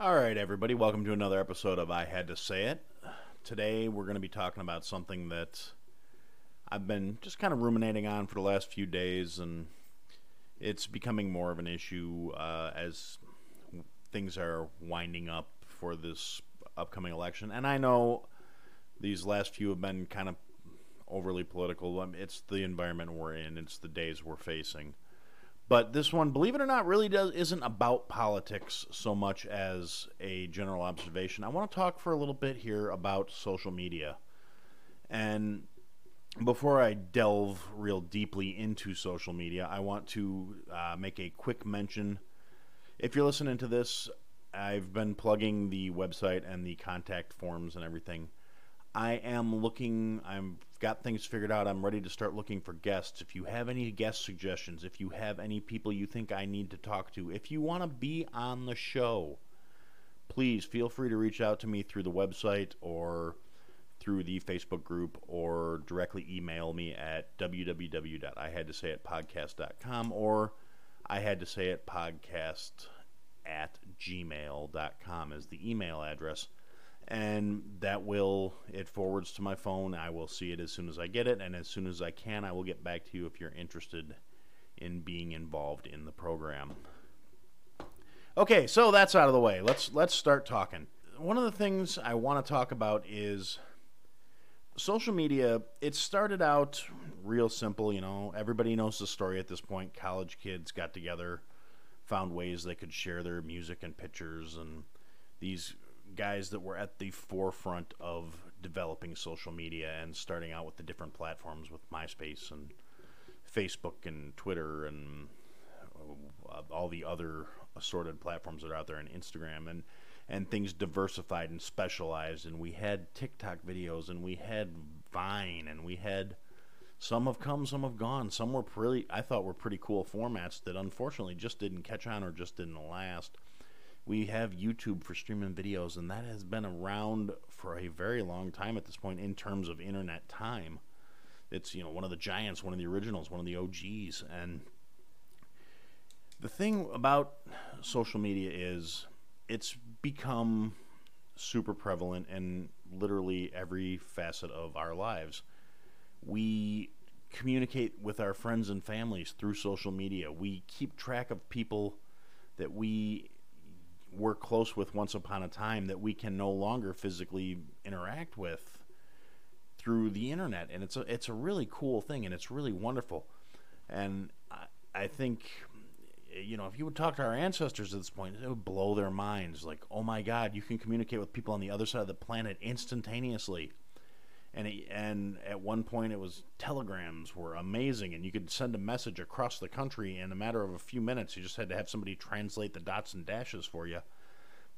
All right, everybody, welcome to another episode of I Had to Say It. Today, we're going to be talking about something that I've been just kind of ruminating on for the last few days, and it's becoming more of an issue uh, as things are winding up for this upcoming election. And I know these last few have been kind of overly political. Um, It's the environment we're in, it's the days we're facing. But this one, believe it or not, really does isn't about politics so much as a general observation. I want to talk for a little bit here about social media. And before I delve real deeply into social media, I want to uh, make a quick mention. If you're listening to this, I've been plugging the website and the contact forms and everything. I am looking, I'm got things figured out. I'm ready to start looking for guests. If you have any guest suggestions, if you have any people you think I need to talk to, if you want to be on the show, please feel free to reach out to me through the website or through the Facebook group or directly email me at www.ihadtosayitpodcast.com or I had to say it podcast at gmail.com is the email address and that will it forwards to my phone. I will see it as soon as i get it and as soon as i can i will get back to you if you're interested in being involved in the program. Okay so that's out of the way. Let's let's start talking. One of the things i want to talk about is social media. It started out real simple you know. Everybody knows the story at this point. College kids got together found ways they could share their music and pictures and these guys that were at the forefront of developing social media and starting out with the different platforms with MySpace and Facebook and Twitter and uh, all the other assorted platforms that are out there and Instagram and and things diversified and specialized and we had TikTok videos and we had Vine and we had some have come, some have gone. Some were pretty I thought were pretty cool formats that unfortunately just didn't catch on or just didn't last we have YouTube for streaming videos, and that has been around for a very long time at this point in terms of internet time. It's you know one of the giants, one of the originals, one of the OGs, and the thing about social media is it's become super prevalent in literally every facet of our lives. We communicate with our friends and families through social media. We keep track of people that we were close with once upon a time that we can no longer physically interact with through the internet. And it's a it's a really cool thing and it's really wonderful. And I, I think you know if you would talk to our ancestors at this point it would blow their minds. Like oh my god you can communicate with people on the other side of the planet instantaneously and it, and at one point it was telegrams were amazing and you could send a message across the country in a matter of a few minutes. You just had to have somebody translate the dots and dashes for you.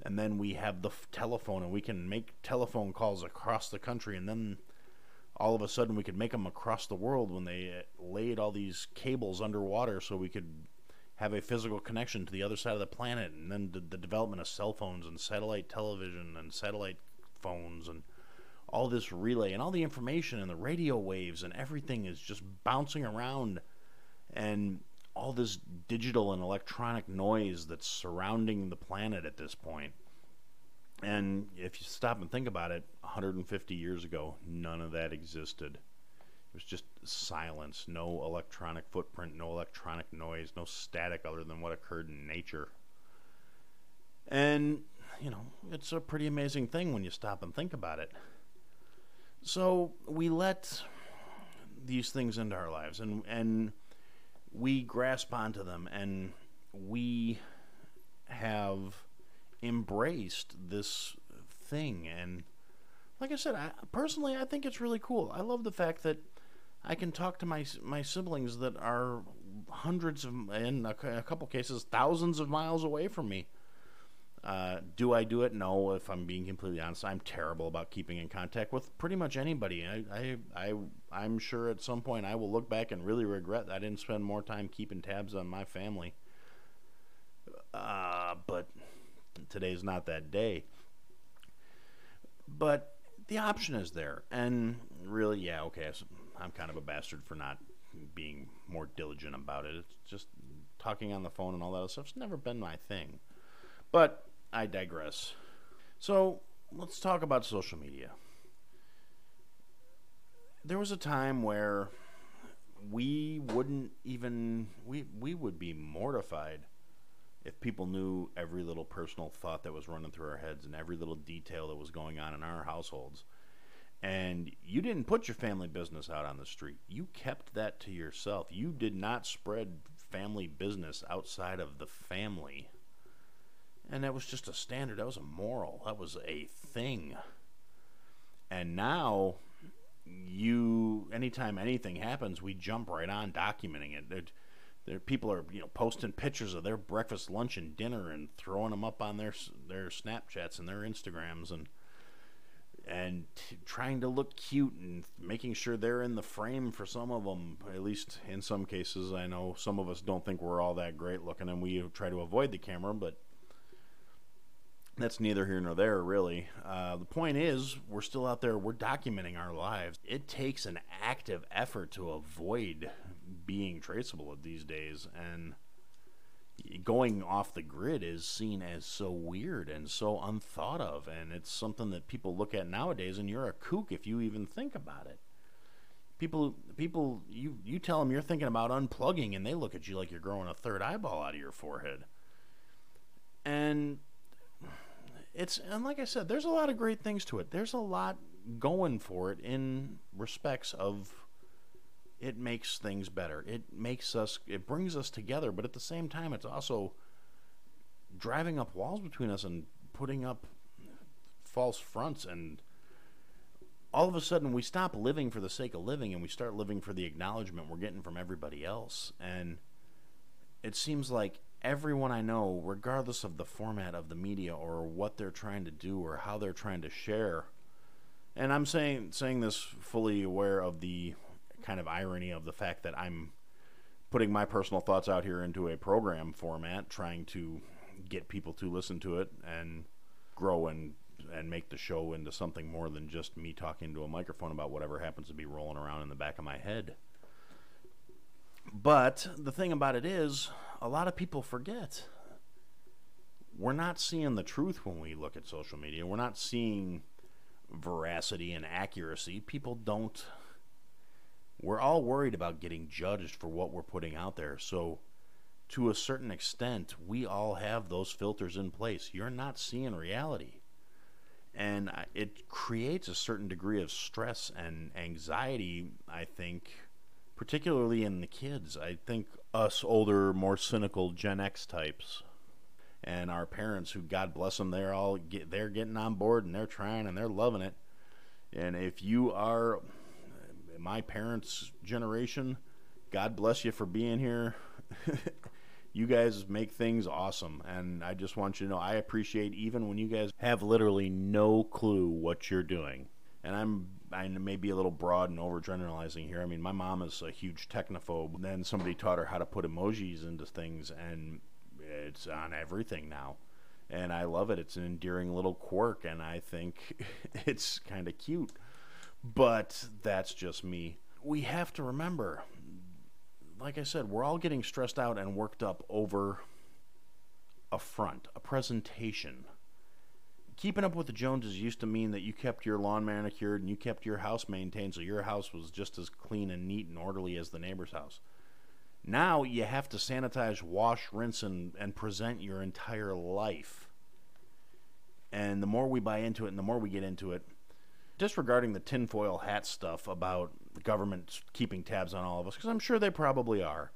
And then we have the f- telephone and we can make telephone calls across the country and then all of a sudden we could make them across the world when they uh, laid all these cables underwater so we could have a physical connection to the other side of the planet. And then the, the development of cell phones and satellite television and satellite phones and all this relay and all the information and the radio waves and everything is just bouncing around and all this digital and electronic noise that's surrounding the planet at this point. And if you stop and think about it, 150 years ago, none of that existed. It was just silence, no electronic footprint, no electronic noise, no static other than what occurred in nature. And, you know, it's a pretty amazing thing when you stop and think about it. So we let these things into our lives and, and we grasp onto them and we have embraced this thing and like I said, I, personally, I think it's really cool. I love the fact that I can talk to my my siblings that are hundreds of, in a, a couple cases, thousands of miles away from me. Uh, do I do it? No. If I'm being completely honest, I'm terrible about keeping in contact with pretty much anybody. I, I, I, I'm sure at some point I will look back and really regret that I didn't spend more time keeping tabs on my family. Uh, but today's not that day. But the option is there, and really, yeah, okay. I'm kind of a bastard for not being more diligent about it. It's just talking on the phone and all that stuff's never been my thing. But I digress. So let's talk about social media. There was a time where we wouldn't even we we would be mortified if people knew every little personal thought that was running through our heads and every little detail that was going on in our households. And you didn't put your family business out on the street. You kept that to yourself. You did not spread family business outside of the family. And that was just a standard. That was a moral. That was a thing. And now, you, anytime anything happens, we jump right on documenting it. There, there, people are, you know, posting pictures of their breakfast, lunch, and dinner, and throwing them up on their their Snapchats and their Instagrams, and and trying to look cute and making sure they're in the frame for some of them. At least in some cases, I know some of us don't think we're all that great looking, and we try to avoid the camera, but that's neither here nor there, really. Uh, the point is, we're still out there, we're documenting our lives. It takes an active effort to avoid being traceable these days, and going off the grid is seen as so weird and so unthought of, and it's something that people look at nowadays, and you're a kook if you even think about it. People, people, you you tell them you're thinking about unplugging, and they look at you like you're growing a third eyeball out of your forehead. And it's and like I said, there's a lot of great things to it. There's a lot going for it in respects of it makes things better. It makes us it brings us together, but at the same time it's also driving up walls between us and putting up false fronts and all of a sudden we stop living for the sake of living and we start living for the acknowledgement we're getting from everybody else and it seems like everyone I know, regardless of the format of the media or what they're trying to do or how they're trying to share. And I'm saying saying this fully aware of the kind of irony of the fact that I'm putting my personal thoughts out here into a program format, trying to get people to listen to it and grow and and make the show into something more than just me talking to a microphone about whatever happens to be rolling around in the back of my head. But the thing about it is, a lot of people forget. We're not seeing the truth when we look at social media. We're not seeing veracity and accuracy. People don't. We're all worried about getting judged for what we're putting out there. So, to a certain extent, we all have those filters in place. You're not seeing reality. And uh, it creates a certain degree of stress and anxiety, I think particularly in the kids. I think us older, more cynical Gen X types and our parents who God bless them, they're all get, they're getting on board and they're trying and they're loving it. And if you are my parents' generation, God bless you for being here. you guys make things awesome and I just want you to know I appreciate even when you guys have literally no clue what you're doing. And I'm I may be a little broad and overgeneralizing here. I mean, my mom is a huge technophobe. Then somebody taught her how to put emojis into things, and it's on everything now. And I love it. It's an endearing little quirk, and I think it's kind of cute. But that's just me. We have to remember, like I said, we're all getting stressed out and worked up over a front, a presentation keeping up with the Joneses used to mean that you kept your lawn manicured and you kept your house maintained so your house was just as clean and neat and orderly as the neighbor's house. Now you have to sanitize, wash, rinse, and, and present your entire life. And the more we buy into it and the more we get into it, disregarding the tinfoil hat stuff about the government keeping tabs on all of us, because I'm sure they probably are.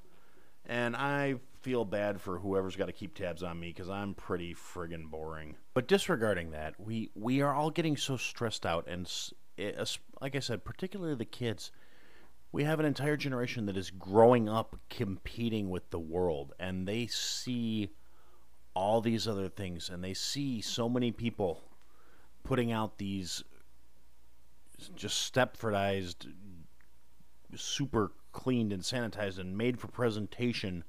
And I feel bad for whoever's got to keep tabs on me because I'm pretty friggin' boring. But disregarding that, we we are all getting so stressed out, and it, eh, like I said, particularly the kids. We have an entire generation that is growing up competing with the world, and they see all these other things, and they see so many people putting out these just Stepfordized, super cleaned and sanitized and made for presentation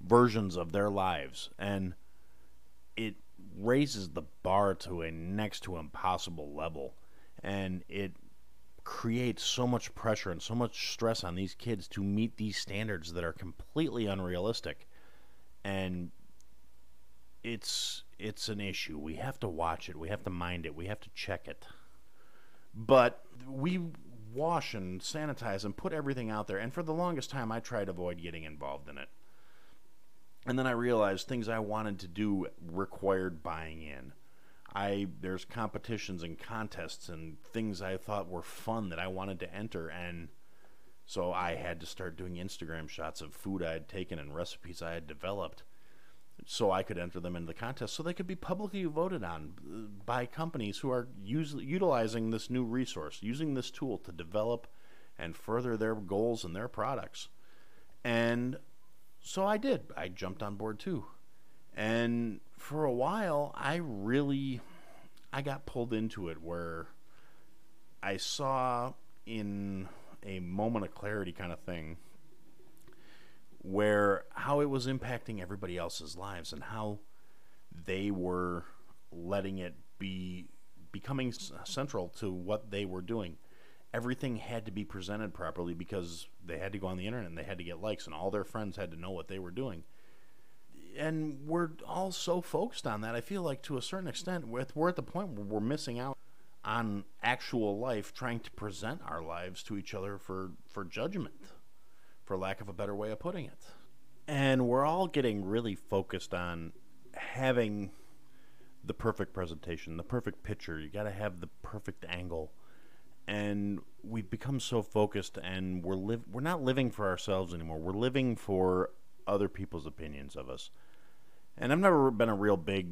versions of their lives and it raises the bar to a next to impossible level and it creates so much pressure and so much stress on these kids to meet these standards that are completely unrealistic and it's it's an issue. We have to watch it. We have to mind it. We have to check it. But we wash and sanitize and put everything out there. And for the longest time, I tried to avoid getting involved in it. And then I realized things I wanted to do required buying in. I there's competitions and contests and things I thought were fun that I wanted to enter and so I had to start doing Instagram shots of food I had taken and recipes I had developed so I could enter them into the contest so they could be publicly voted on uh, by companies who are us- utilizing this new resource, using this tool to develop and further their goals and their products. And so I did. I jumped on board too. And for a while, I really I got pulled into it where I saw in a moment of clarity kind of thing where how it was impacting everybody else's lives and how they were letting it be becoming central to what they were doing. Everything had to be presented properly because they had to go on the internet and they had to get likes and all their friends had to know what they were doing. And we're all so focused on that. I feel like to a certain extent we're at the point where we're missing out on actual life trying to present our lives to each other for, for judgment, for lack of a better way of putting it. And we're all getting really focused on having the perfect presentation, the perfect picture. You got to have the perfect angle. And we've become so focused and we're we're not living for ourselves anymore. We're living for other people's opinions of us. And I've never been a real big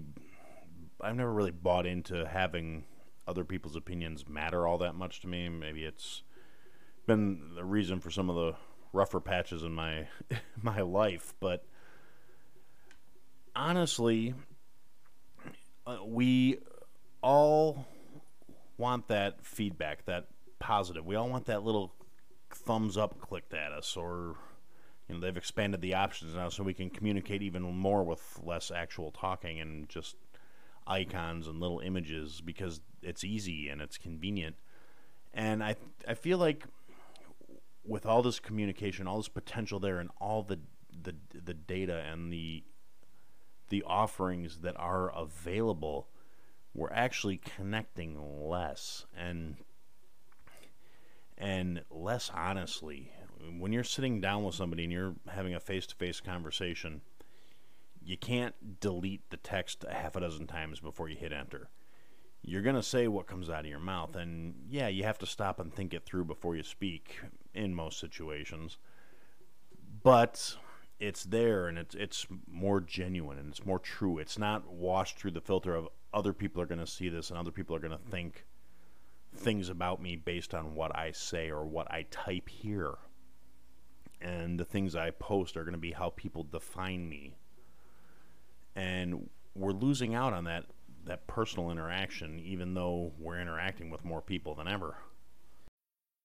I've never really bought into having other people's opinions matter all that much to me. Maybe it's been the reason for some of the rougher patches in my my life, but honestly, uh, we all want that feedback, that positive. We all want that little thumbs up clicked at us, or you know, they've expanded the options now, so we can communicate even more with less actual talking and just icons and little images because it's easy and it's convenient. And I I feel like with all this communication, all this potential there, and all the the the data and the the offerings that are available, we're actually connecting less and and less honestly. When you're sitting down with somebody and you're having a face to face conversation, you can't delete the text a half a dozen times before you hit enter. You're going to say what comes out of your mouth, and yeah, you have to stop and think it through before you speak in most situations. But it's there and it's it's more genuine and it's more true. It's not washed through the filter of other people are going to see this and other people are going to think things about me based on what I say or what I type here. And the things I post are going to be how people define me and we're losing out on that that personal interaction even though we're interacting with more people than ever.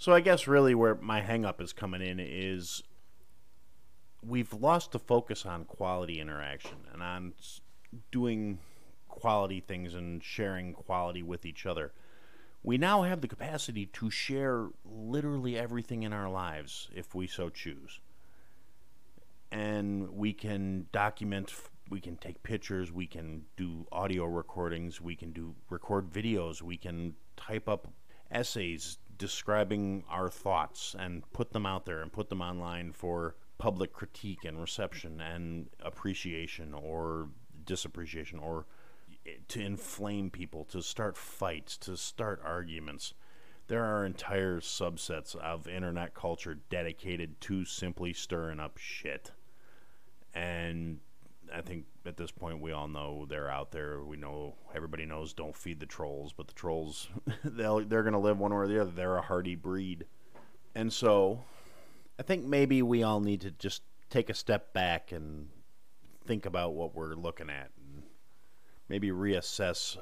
So I guess really where my hangup is coming in is we've lost the focus on quality interaction and on doing quality things and sharing quality with each other. We now have the capacity to share literally everything in our lives if we so choose. And we can document, we can take pictures, we can do audio recordings, we can do record videos, we can type up essays, describing our thoughts and put them out there and put them online for public critique and reception and appreciation or disappreciation or to inflame people, to start fights, to start arguments. There are entire subsets of internet culture dedicated to simply stirring up shit. And I think at this point we all know they're out there. We know everybody knows don't feed the trolls, but the trolls they'll they're going to live one way or the other. They're a hardy breed. And so I think maybe we all need to just take a step back and think about what we're looking at and maybe reassess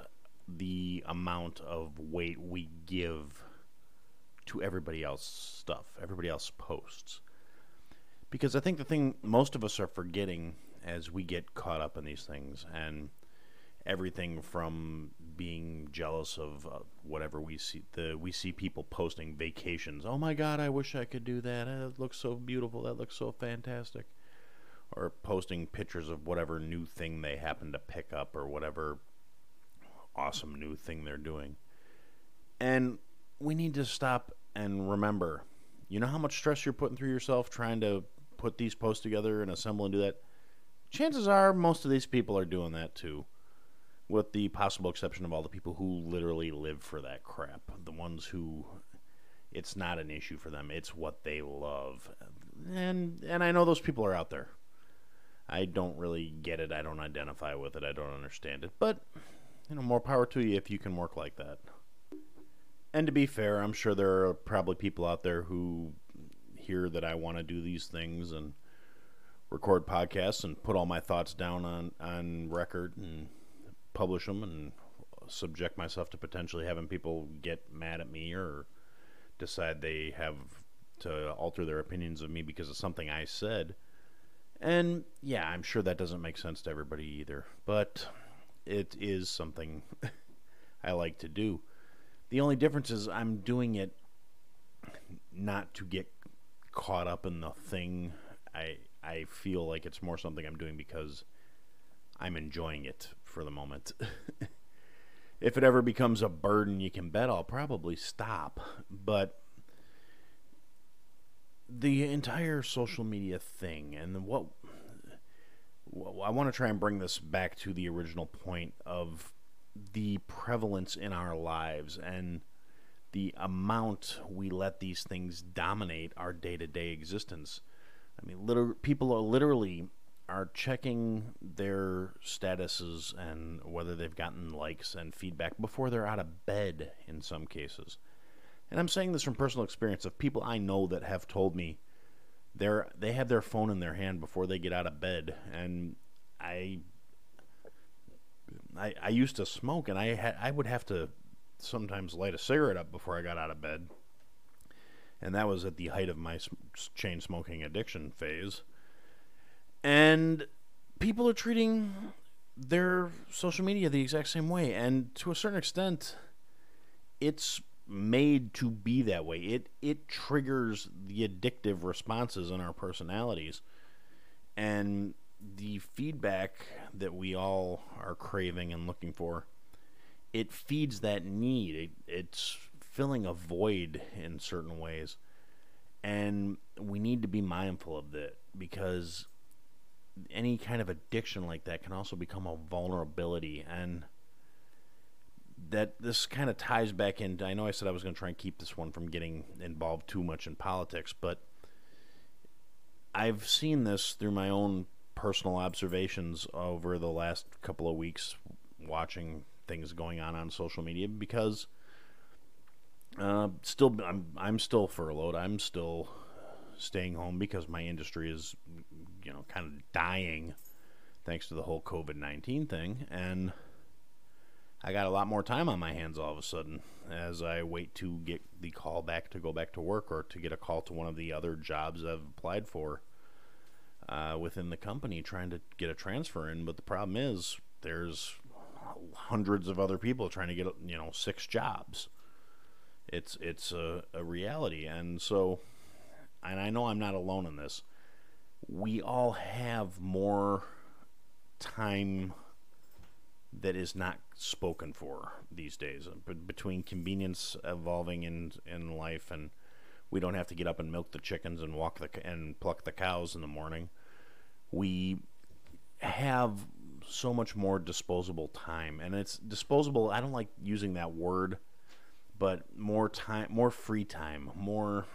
the amount of weight we give to everybody else's stuff, everybody else's posts. Because I think the thing most of us are forgetting as we get caught up in these things. And everything from being jealous of uh, whatever we see the we see people posting vacations. Oh my god i wish i could do that. It looks so beautiful. That looks so fantastic. Or posting pictures of whatever new thing they happen to pick up or whatever awesome new thing they're doing. And we need to stop and remember you know how much stress you're putting through yourself trying to put these posts together and assemble and do that? Chances are most of these people are doing that too, with the possible exception of all the people who literally live for that crap. The ones who it's not an issue for them, it's what they love. And and I know those people are out there. I don't really get it. I don't identify with it. I don't understand it. But, you know, more power to you if you can work like that. And to be fair, I'm sure there are probably people out there who hear that I want to do these things and record podcasts and put all my thoughts down on, on record and publish them and subject myself to potentially having people get mad at me or decide they have to alter their opinions of me because of something I said and yeah, I'm sure that doesn't make sense to everybody either, but it is something I like to do. The only difference is I'm doing it not to get caught up in the thing. I I feel like it's more something I'm doing because I'm enjoying it for the moment. if it ever becomes a burden, you can bet I'll probably stop. But the entire social media thing and what I want to try and bring this back to the original point of the prevalence in our lives and the amount we let these things dominate our day-to-day existence. I mean, liter- people are literally are checking their statuses and whether they've gotten likes and feedback before they're out of bed in some cases. And I'm saying this from personal experience of people I know that have told me they're they have their phone in their hand before they get out of bed and I I, I used to smoke and I had I would have to sometimes light a cigarette up before I got out of bed. And that was at the height of my chain smoking addiction phase. And people are treating their social media the exact same way and to a certain extent it's made to be that way. It it triggers the addictive responses in our personalities, and the feedback that we all are craving and looking for. It feeds that need. It, it's filling a void in certain ways, and we need to be mindful of that because any kind of addiction like that can also become a vulnerability and that this kind of ties back in. I know I said I was going to try and keep this one from getting involved too much in politics, but I've seen this through my own personal observations over the last couple of weeks watching things going on on social media because uh, still I'm I'm still furloughed. I'm still staying home because my industry is you know kind of dying thanks to the whole COVID-19 thing and I got a lot more time on my hands all of a sudden as I wait to get the call back to go back to work or to get a call to one of the other jobs I've applied for uh, within the company trying to get a transfer in. But the problem is there's hundreds of other people trying to get you know six jobs. It's it's a, a reality, and so and I know I'm not alone in this. We all have more time that is not spoken for these days. Uh, but between convenience evolving in in life, and we don't have to get up and milk the chickens and walk the and pluck the cows in the morning, we have so much more disposable time, and it's disposable. I don't like using that word, but more time, more free time, more.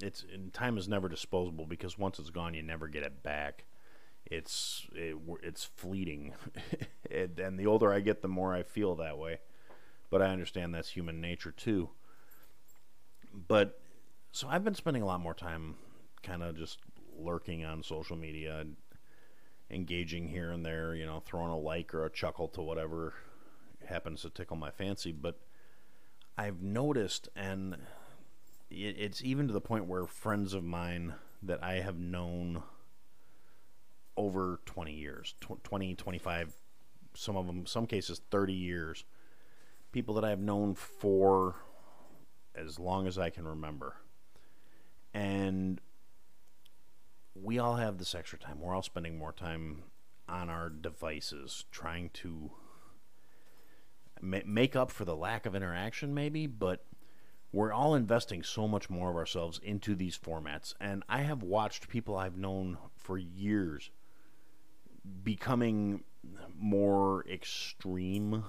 It's time is never disposable because once it's gone, you never get it back it's it, it's fleeting, it, and the older I get, the more I feel that way. But I understand that's human nature too. But so I've been spending a lot more time, kind of just lurking on social media, engaging here and there, you know, throwing a like or a chuckle to whatever happens to tickle my fancy. But I've noticed, and it's even to the point where friends of mine that I have known over 20 years 20 25 some of them some cases 30 years people that I've known for as long as I can remember. And we all have this extra time. We're all spending more time on our devices trying to make up for the lack of interaction maybe but we're all investing so much more of ourselves into these formats and I have watched people I've known for years becoming more extreme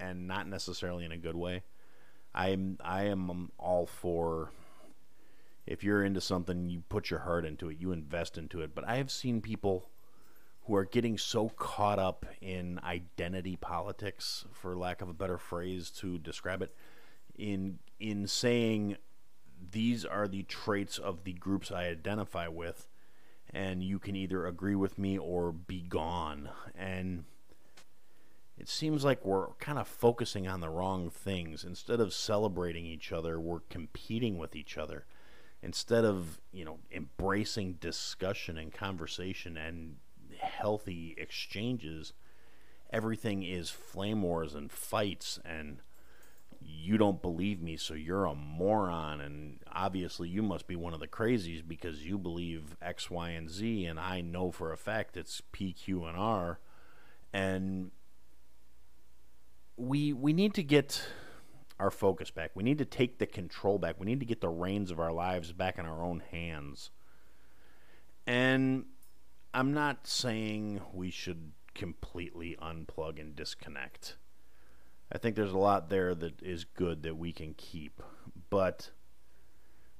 and not necessarily in a good way. I'm I am um, all for if you're into something, you put your heart into it, you invest into it. But I have seen people who are getting so caught up in identity politics, for lack of a better phrase to describe it, in in saying these are the traits of the groups I identify with and you can either agree with me or be gone. And it seems like we're kind of focusing on the wrong things. Instead of celebrating each other, we're competing with each other. Instead of, you know, embracing discussion and conversation and healthy exchanges, everything is flame wars and fights and you don't believe me, so you're a moron, and obviously you must be one of the crazies because you believe X, Y, and Z, and I know for a fact it's P, Q, and R, and we we need to get our focus back. We need to take the control back. We need to get the reins of our lives back in our own hands. And I'm not saying we should completely unplug and disconnect. I think there's a lot there that is good that we can keep, but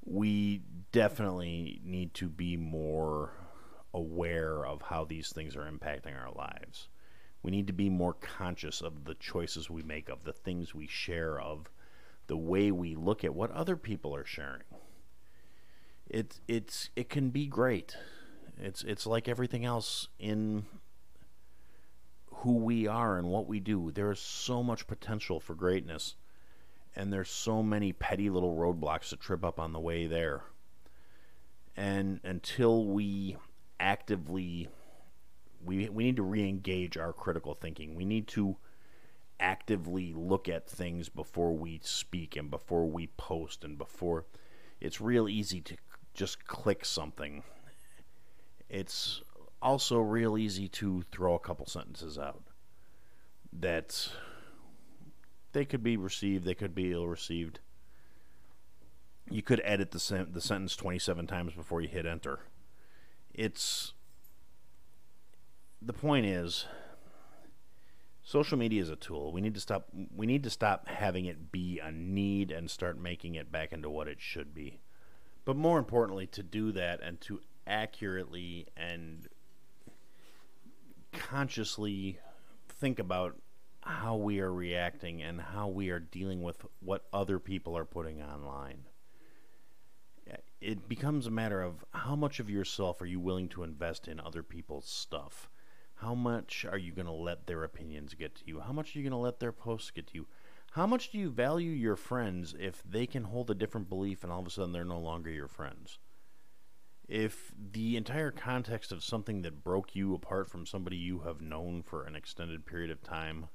we definitely need to be more aware of how these things are impacting our lives. We need to be more conscious of the choices we make, of the things we share, of the way we look at what other people are sharing. It it's it can be great. It's it's like everything else in who we are and what we do. There is so much potential for greatness, and there's so many petty little roadblocks to trip up on the way there. And until we actively we we need to re-engage our critical thinking. We need to actively look at things before we speak and before we post and before it's real easy to just click something. It's also real easy to throw a couple sentences out that they could be received, they could be ill received. You could edit the sen- the sentence 27 times before you hit enter. It's the point is social media is a tool. We need to stop we need to stop having it be a need and start making it back into what it should be. But more importantly to do that and to accurately and consciously think about how we are reacting and how we are dealing with what other people are putting online. It becomes a matter of how much of yourself are you willing to invest in other people's stuff? How much are you going to let their opinions get to you? How much are you going to let their posts get to you? How much do you value your friends if they can hold a different belief and all of a sudden they're no longer your friends? If the entire context of something that broke you apart from somebody you have known for an extended period of time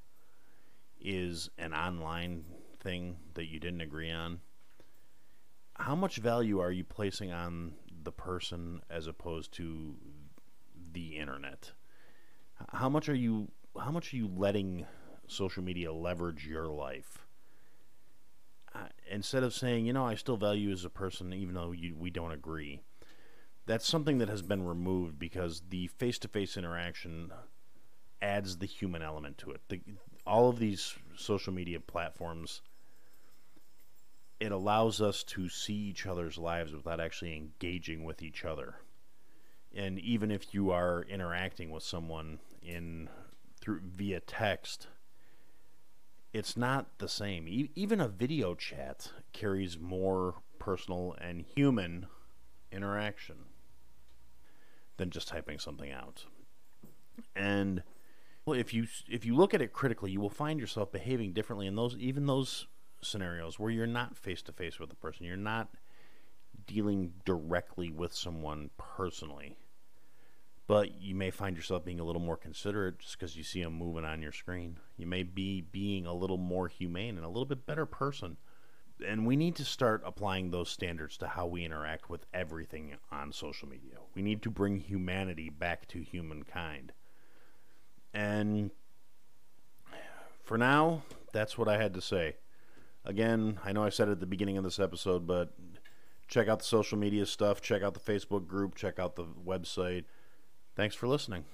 is an online thing that you didn't agree on, how much value are you placing on the person as opposed to the internet? How much are you how much are you letting social media leverage your life? Uh, instead of saying, you know, I still value you as a person even though you, we don't agree that's something that has been removed because the face-to-face interaction adds the human element to it. The, all of these social media platforms it allows us to see each other's lives without actually engaging with each other. And even if you are interacting with someone in through via text, it's not the same. E- even a video chat carries more personal and human interaction than just typing something out. And well, if you if you look at it critically, you will find yourself behaving differently in those even those scenarios where you're not face to face with a person. You're not dealing directly with someone personally. But you may find yourself being a little more considerate just because you see them moving on your screen. You may be being a little more humane and a little bit better person. And we need to start applying those standards to how we interact with everything on social media. We need to bring humanity back to humankind. And for now, that's what I had to say. Again, I know I said it at the beginning of this episode, but check out the social media stuff, check out the Facebook group, check out the website. Thanks for listening.